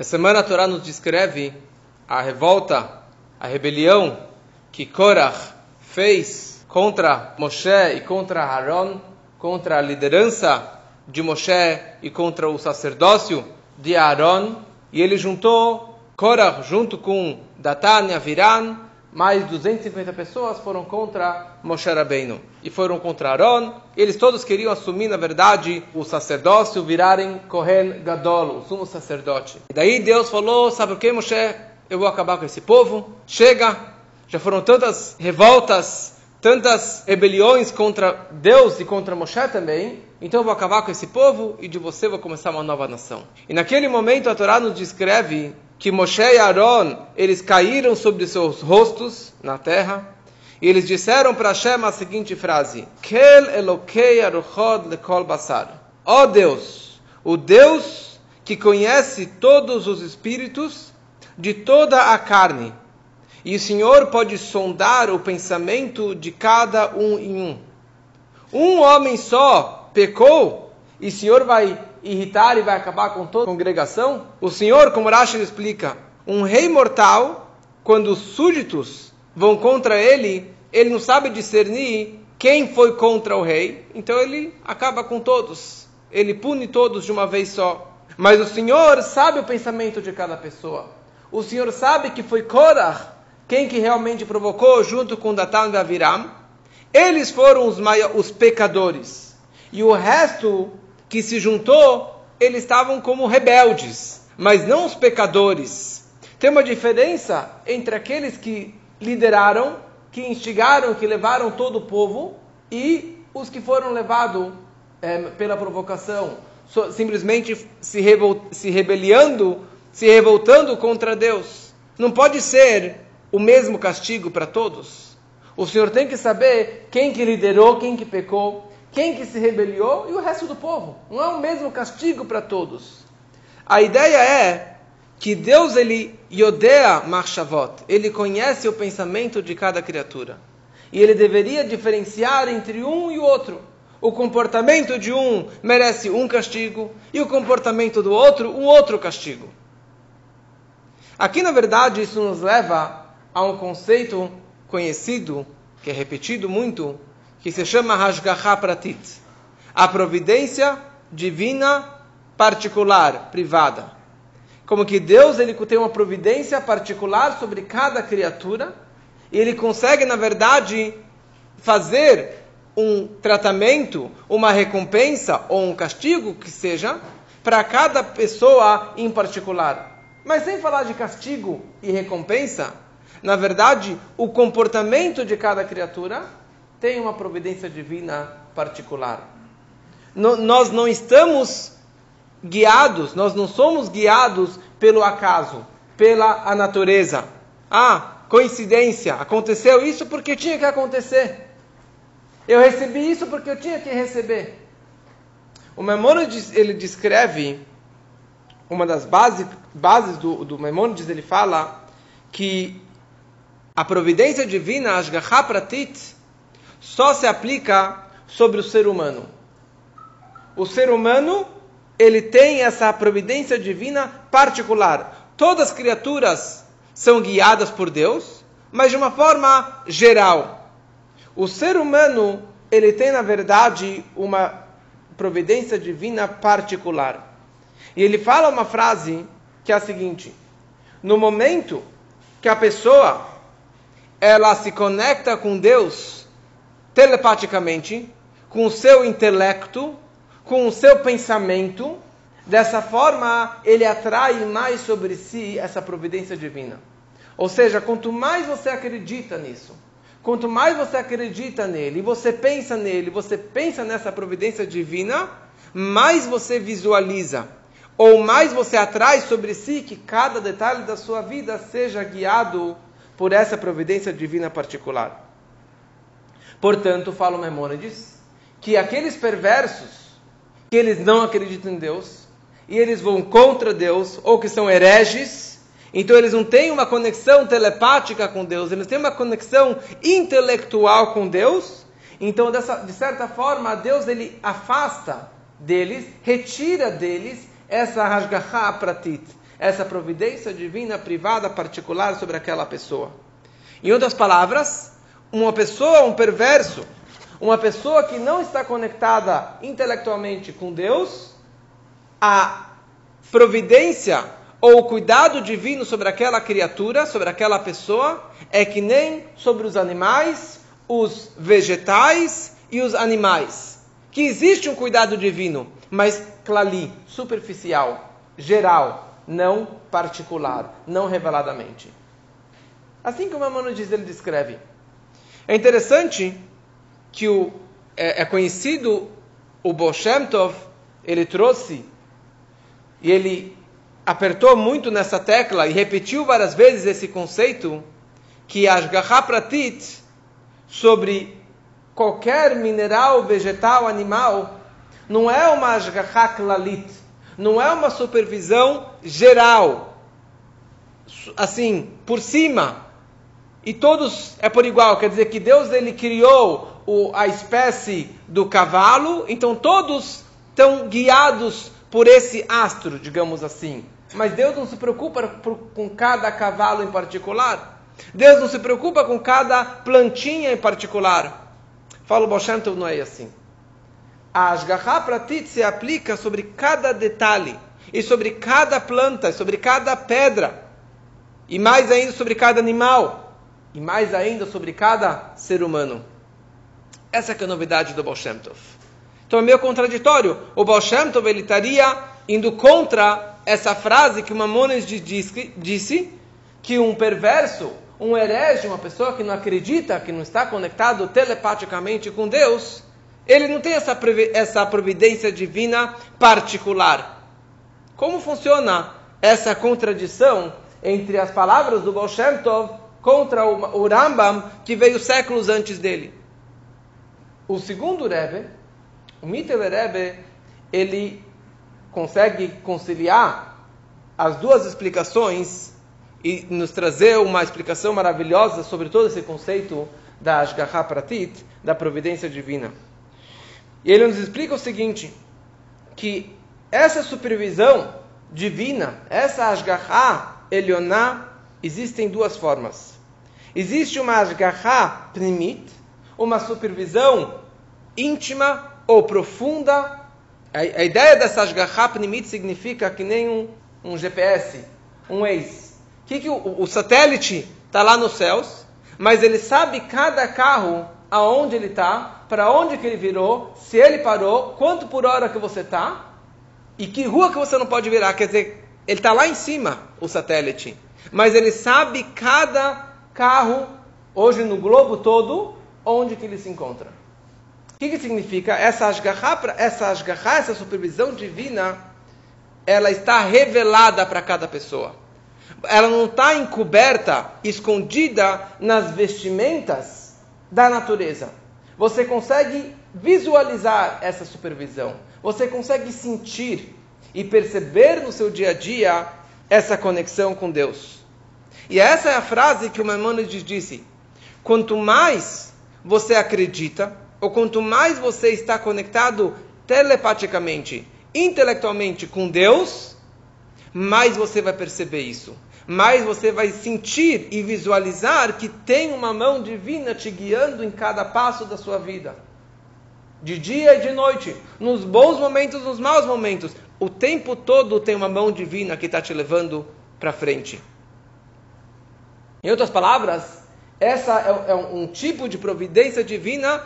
Essa semana a Torá nos descreve a revolta, a rebelião que Korach fez contra Moshe e contra Aaron, contra a liderança de Moshe e contra o sacerdócio de Aaron. E ele juntou Korach junto com Datan e Aviran, mais 250 pessoas foram contra Moshe Rabbeinu e foram contra Aaron. Eles todos queriam assumir, na verdade, o sacerdócio, virarem Kohen Gadol, o sumo sacerdote. E daí Deus falou: Sabe o que, Moshe? Eu vou acabar com esse povo. Chega! Já foram tantas revoltas, tantas rebeliões contra Deus e contra Moshe também. Então eu vou acabar com esse povo e de você vou começar uma nova nação. E naquele momento a Torá nos descreve que Moshe e Aaron, eles caíram sobre seus rostos na terra, e eles disseram para Hashem a seguinte frase: Kel Elokei Aruchod Lekol Basar. Ó Deus, o Deus que conhece todos os espíritos de toda a carne, e o Senhor pode sondar o pensamento de cada um em um. Um homem só pecou, e o Senhor vai irritar e vai acabar com toda a congregação? O Senhor, como Rashi explica, um rei mortal, quando os súditos vão contra ele, ele não sabe discernir quem foi contra o rei, então ele acaba com todos. Ele pune todos de uma vez só. Mas o Senhor sabe o pensamento de cada pessoa. O Senhor sabe que foi Korah quem que realmente provocou junto com Datan e Aviram. Eles foram os, os pecadores. E o resto que se juntou, eles estavam como rebeldes, mas não os pecadores. Tem uma diferença entre aqueles que lideraram, que instigaram, que levaram todo o povo, e os que foram levados é, pela provocação, so, simplesmente se, revol, se rebeliando, se revoltando contra Deus. Não pode ser o mesmo castigo para todos. O Senhor tem que saber quem que liderou, quem que pecou, quem que se rebeliou e o resto do povo. Não é o mesmo castigo para todos. A ideia é que Deus ele yodea marchavot, ele conhece o pensamento de cada criatura. E ele deveria diferenciar entre um e o outro. O comportamento de um merece um castigo e o comportamento do outro um outro castigo. Aqui, na verdade, isso nos leva a um conceito conhecido, que é repetido muito, que se chama Hashgacha Pratit, a providência divina particular, privada. Como que Deus ele tem uma providência particular sobre cada criatura e ele consegue, na verdade, fazer um tratamento, uma recompensa ou um castigo que seja para cada pessoa em particular. Mas sem falar de castigo e recompensa, na verdade, o comportamento de cada criatura tem uma providência divina particular. nós não estamos guiados, nós não somos guiados pelo acaso, pela a natureza. Ah, coincidência, aconteceu isso porque tinha que acontecer. Eu recebi isso porque eu tinha que receber. O Memônides, ele descreve, uma das base, bases do, do Memônides, ele fala que a providência divina, Ashgaha Pratit, só se aplica sobre o ser humano. O ser humano, ele tem essa providência divina particular. Todas as criaturas são guiadas por Deus, mas de uma forma geral. O ser humano, ele tem na verdade uma providência divina particular. E ele fala uma frase que é a seguinte: no momento que a pessoa ela se conecta com Deus, telepaticamente, com o seu intelecto, com o seu pensamento. Dessa forma, ele atrai mais sobre si essa providência divina. Ou seja, quanto mais você acredita nisso, quanto mais você acredita nele, você pensa nele, você pensa nessa providência divina, mais você visualiza, ou mais você atrai sobre si que cada detalhe da sua vida seja guiado por essa providência divina particular. Portanto, fala o Memônides que aqueles perversos que eles não acreditam em Deus e eles vão contra Deus ou que são hereges, então eles não têm uma conexão telepática com Deus, eles têm uma conexão intelectual com Deus. Então, dessa, de certa forma, Deus ele afasta deles, retira deles essa rasgaha pratit, essa providência divina privada particular sobre aquela pessoa. Em outras palavras, uma pessoa, um perverso, uma pessoa que não está conectada intelectualmente com Deus, a providência ou o cuidado divino sobre aquela criatura, sobre aquela pessoa, é que nem sobre os animais, os vegetais e os animais. Que existe um cuidado divino, mas clali, superficial, geral, não particular, não reveladamente. Assim como Maimonides ele descreve. É interessante que o, é, é conhecido o Boshemtov, ele trouxe e ele apertou muito nessa tecla e repetiu várias vezes esse conceito que Ashgaha Pratit sobre qualquer mineral, vegetal, animal não é uma Ashgaha não é uma supervisão geral, assim, por cima, e todos é por igual, quer dizer que Deus ele criou o, a espécie do cavalo, então todos estão guiados por esse astro, digamos assim. Mas Deus não se preocupa por, com cada cavalo em particular. Deus não se preocupa com cada plantinha em particular. Fala o Boshanto, não é assim. A Ashgaha Pratit se aplica sobre cada detalhe, e sobre cada planta, sobre cada pedra, e mais ainda sobre cada animal, e mais ainda sobre cada ser humano. Essa é a novidade do Baal Shem Tov. Então é meio contraditório. O Baal Shem Tov ele estaria indo contra essa frase que o Mamones disse, disse que um perverso, um herege, uma pessoa que não acredita, que não está conectado telepaticamente com Deus, ele não tem essa, essa providência divina particular. Como funciona essa contradição entre as palavras do Baal Shem Tov contra o, Rambam, que veio séculos antes dele? O segundo Rebbe, o Mitteler Rebbe, ele consegue conciliar as duas explicações e nos trazer uma explicação maravilhosa sobre todo esse conceito da Ashgaha Pratit, da providência divina. E ele nos explica o seguinte, que essa supervisão divina, essa Ashgaha Elioná, existem duas formas. Existe uma Ashgaha Pnimit, uma supervisão íntima ou profunda a, a ideia dessa Ashgaha Pnimit significa que nem um, um GPS, um Waze. Que, que o, o satélite está lá nos céus, mas ele sabe cada carro aonde ele está, para onde que ele virou, se ele parou, quanto por hora que você está e que rua que você não pode virar. Quer dizer, ele está lá em cima, o satélite, mas ele sabe cada carro hoje no globo todo onde que ele se encontra que, que significa? Essa asgarra, essa asgarra, essa supervisão divina, ela está revelada para cada pessoa. Ela não está encoberta, escondida nas vestimentas da natureza. Você consegue visualizar essa supervisão. Você consegue sentir e perceber no seu dia a dia essa conexão com Deus. E essa é a frase que o Maimonides disse: quanto mais você acredita, ou quanto mais você está conectado telepaticamente, intelectualmente com Deus, mais você vai perceber isso. Mais você vai sentir e visualizar que tem uma mão divina te guiando em cada passo da sua vida. De dia e de noite, nos bons momentos, nos maus momentos. O tempo todo tem uma mão divina que está te levando para frente. Em outras palavras, essa é um tipo de providência divina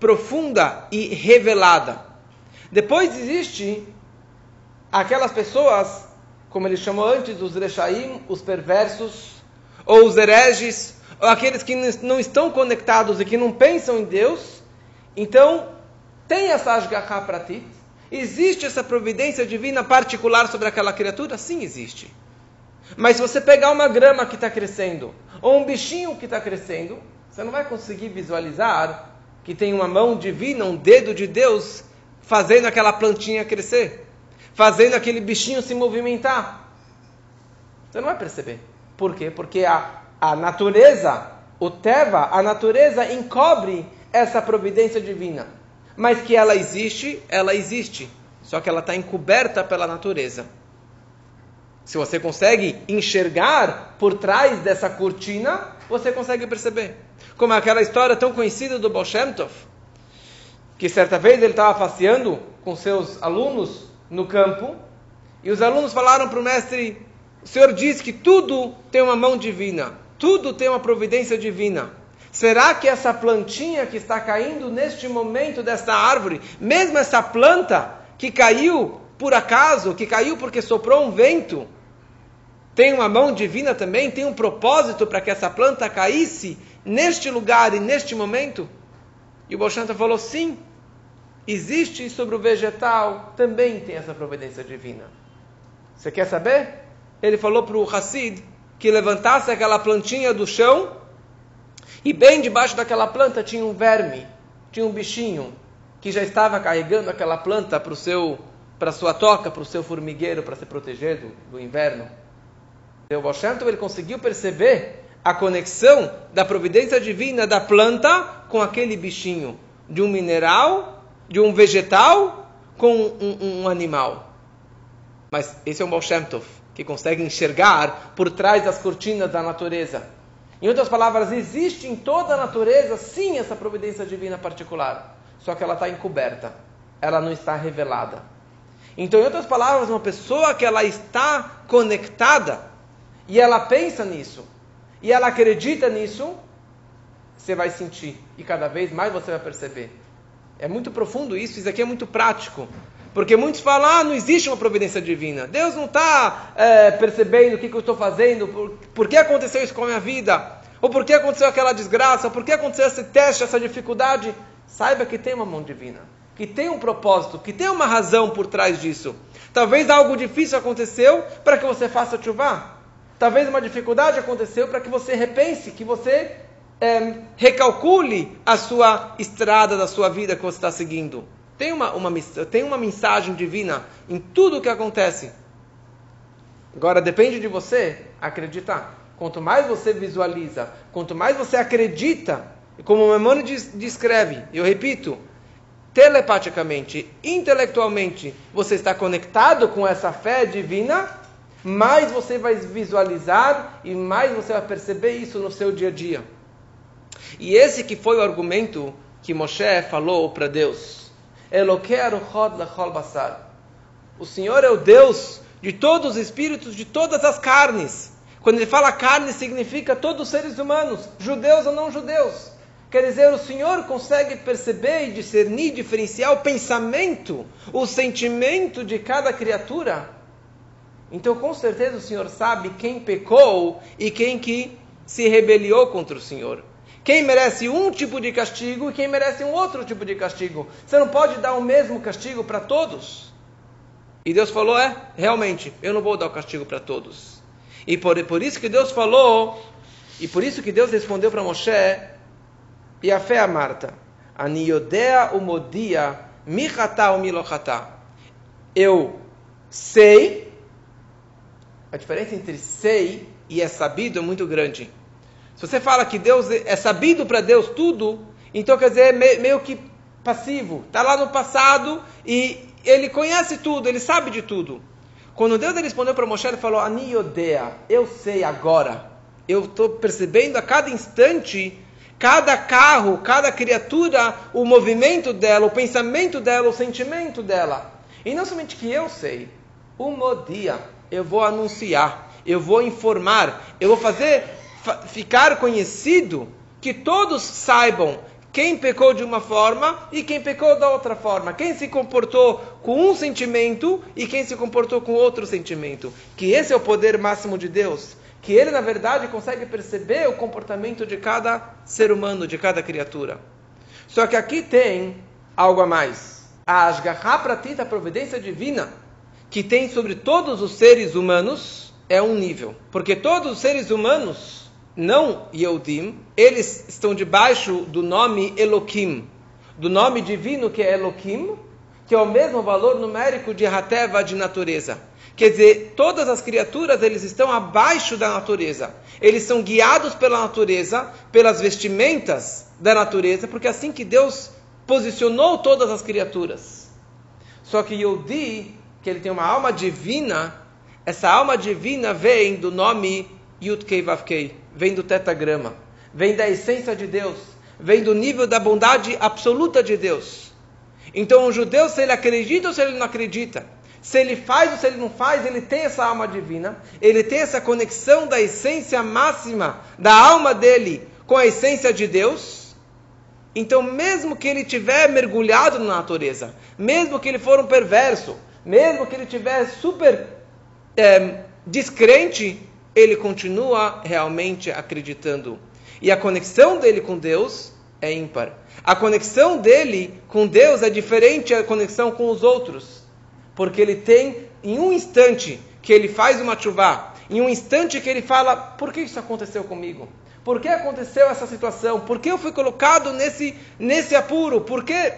profunda e revelada. Depois existe aquelas pessoas, como ele chamou antes, os rechaim, os perversos, ou os hereges, ou aqueles que não estão conectados e que não pensam em Deus. Então, tem essa Ashgaha Pratit? Existe essa providência divina particular sobre aquela criatura? Sim, existe. Mas se você pegar uma grama que está crescendo, ou um bichinho que está crescendo, você não vai conseguir visualizar que tem uma mão divina, um dedo de Deus, fazendo aquela plantinha crescer, fazendo aquele bichinho se movimentar. Você não vai perceber. Por quê? Porque a, a natureza, o Teva, a natureza encobre essa providência divina. Mas que ela existe, ela existe. Só que ela está encoberta pela natureza. Se você consegue enxergar por trás dessa cortina, você consegue perceber. Como aquela história tão conhecida do Baal Tov, que certa vez ele estava passeando com seus alunos no campo, e os alunos falaram para o mestre: O senhor diz que tudo tem uma mão divina, tudo tem uma providência divina. Será que essa plantinha que está caindo neste momento desta árvore, mesmo essa planta que caiu por acaso, que caiu porque soprou um vento, tem uma mão divina também, tem um propósito para que essa planta caísse neste lugar e neste momento? E o Bolshanta falou: sim, existe sobre o vegetal, também tem essa providência divina. Você quer saber? Ele falou para o Hassid que levantasse aquela plantinha do chão e bem debaixo daquela planta tinha um verme, tinha um bichinho que já estava carregando aquela planta para o seu para sua toca, para o seu formigueiro, para se proteger do, do inverno. O Baal ele conseguiu perceber a conexão da providência divina da planta com aquele bichinho, de um mineral, de um vegetal com um, um animal. Mas esse é um Baal que consegue enxergar por trás das cortinas da natureza. Em outras palavras, existe em toda a natureza, sim, essa providência divina particular. Só que ela está encoberta. Ela não está revelada. Então, em outras palavras, uma pessoa que ela está conectada e ela pensa nisso e ela acredita nisso, você vai sentir e cada vez mais você vai perceber. É muito profundo isso, isso aqui é muito prático. Porque muitos falam, ah, não existe uma providência divina. Deus não está é, percebendo o que, que eu estou fazendo, por, por, que aconteceu isso com a minha vida, ou por que aconteceu aquela desgraça, ou por que aconteceu esse teste, essa dificuldade. Saiba que tem uma mão divina, que tem um propósito, que tem uma razão por trás disso. Talvez algo difícil aconteceu para que você faça chuva. Talvez uma dificuldade aconteceu para que você repense, que você é, recalcule a sua estrada da sua vida que você está seguindo. Tem uma, uma, tem uma mensagem divina em tudo o que acontece. Agora depende de você acreditar. Quanto mais você visualiza, quanto mais você acredita, como o Memônio descreve, eu repito, telepaticamente, intelectualmente, você está conectado com essa fé divina, mais você vai visualizar e mais você vai perceber isso no seu dia a dia. E esse que foi o argumento que Moshe falou para Deus. O Senhor é o Deus de todos os espíritos, de todas as carnes. Quando ele fala carne, significa todos os seres humanos, judeus ou não judeus. Quer dizer, o Senhor consegue perceber e discernir, diferenciar o pensamento, o sentimento de cada criatura. Então, com certeza, o Senhor sabe quem pecou e quem que se rebeliou contra o Senhor. Quem merece um tipo de castigo e quem merece um outro tipo de castigo. Você não pode dar o mesmo castigo para todos. E Deus falou: é, realmente, eu não vou dar o castigo para todos. E por, por isso que Deus falou, e por isso que Deus respondeu para Moshe, e a fé a Marta, Aniodea umodia michata o milochata. Eu sei, a diferença entre sei e é sabido é muito grande. Se você fala que Deus é sabido para Deus tudo, então quer dizer é meio que passivo. Está lá no passado e ele conhece tudo, ele sabe de tudo. Quando Deus respondeu para Moshe, ele falou: Aniodea, eu sei agora. Eu estou percebendo a cada instante, cada carro, cada criatura, o movimento dela, o pensamento dela, o sentimento dela. E não somente que eu sei, um dia eu vou anunciar, eu vou informar, eu vou fazer ficar conhecido, que todos saibam quem pecou de uma forma e quem pecou da outra forma, quem se comportou com um sentimento e quem se comportou com outro sentimento. Que esse é o poder máximo de Deus, que ele na verdade consegue perceber o comportamento de cada ser humano, de cada criatura. Só que aqui tem algo a mais. A Ashgaha Pratita, a providência divina, que tem sobre todos os seres humanos, é um nível. Porque todos os seres humanos não Yehudim, eles estão debaixo do nome Elohim, do nome divino que é Elohim, que é o mesmo valor numérico de Hateva, de natureza. Quer dizer, todas as criaturas eles estão abaixo da natureza. Eles são guiados pela natureza, pelas vestimentas da natureza, porque é assim que Deus posicionou todas as criaturas. Só que Yodi, que ele tem uma alma divina, Essa alma divina vem do nome Yudkei Vavkei, vem do tetagrama, vem da essência de Deus, vem do nível da bondade absoluta de Deus. Então o judeu, se ele acredita ou se ele não acredita, se ele faz ou se ele não faz, ele tem essa alma divina, ele tem essa conexão da essência máxima da alma dele com a essência de Deus. Então, mesmo que ele tiver mergulhado na natureza, mesmo que ele for um perverso, mesmo que ele tiver super é, descrente, ele continua realmente acreditando. E a conexão dele com Deus é ímpar. A conexão dele com Deus é diferente da conexão com os outros porque ele tem, em um instante que ele faz uma chuva, em um instante que ele fala: por que isso aconteceu comigo? Por que aconteceu essa situação? Por que eu fui colocado nesse, nesse apuro? Por que?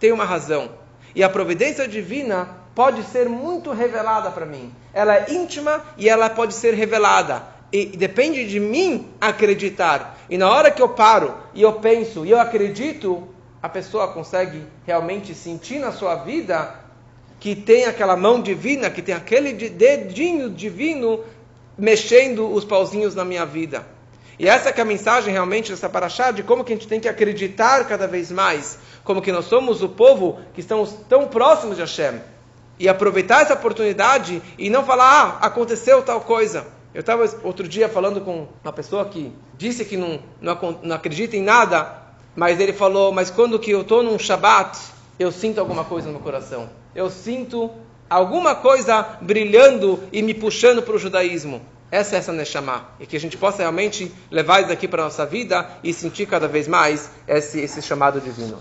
Tem uma razão. E a providência divina pode ser muito revelada para mim. Ela é íntima e ela pode ser revelada. E depende de mim acreditar. E na hora que eu paro e eu penso e eu acredito, a pessoa consegue realmente sentir na sua vida que tem aquela mão divina, que tem aquele dedinho divino mexendo os pauzinhos na minha vida. E essa é a mensagem realmente dessa paraxá, de como que a gente tem que acreditar cada vez mais, como que nós somos o povo que estamos tão próximos de Hashem. E aproveitar essa oportunidade e não falar, ah, aconteceu tal coisa. Eu estava outro dia falando com uma pessoa que disse que não, não, não acredita em nada, mas ele falou, mas quando que eu estou num Shabat, eu sinto alguma coisa no meu coração eu sinto alguma coisa brilhando e me puxando para o judaísmo. Essa é essa Neshama. E que a gente possa realmente levar isso aqui para a nossa vida e sentir cada vez mais esse, esse chamado divino.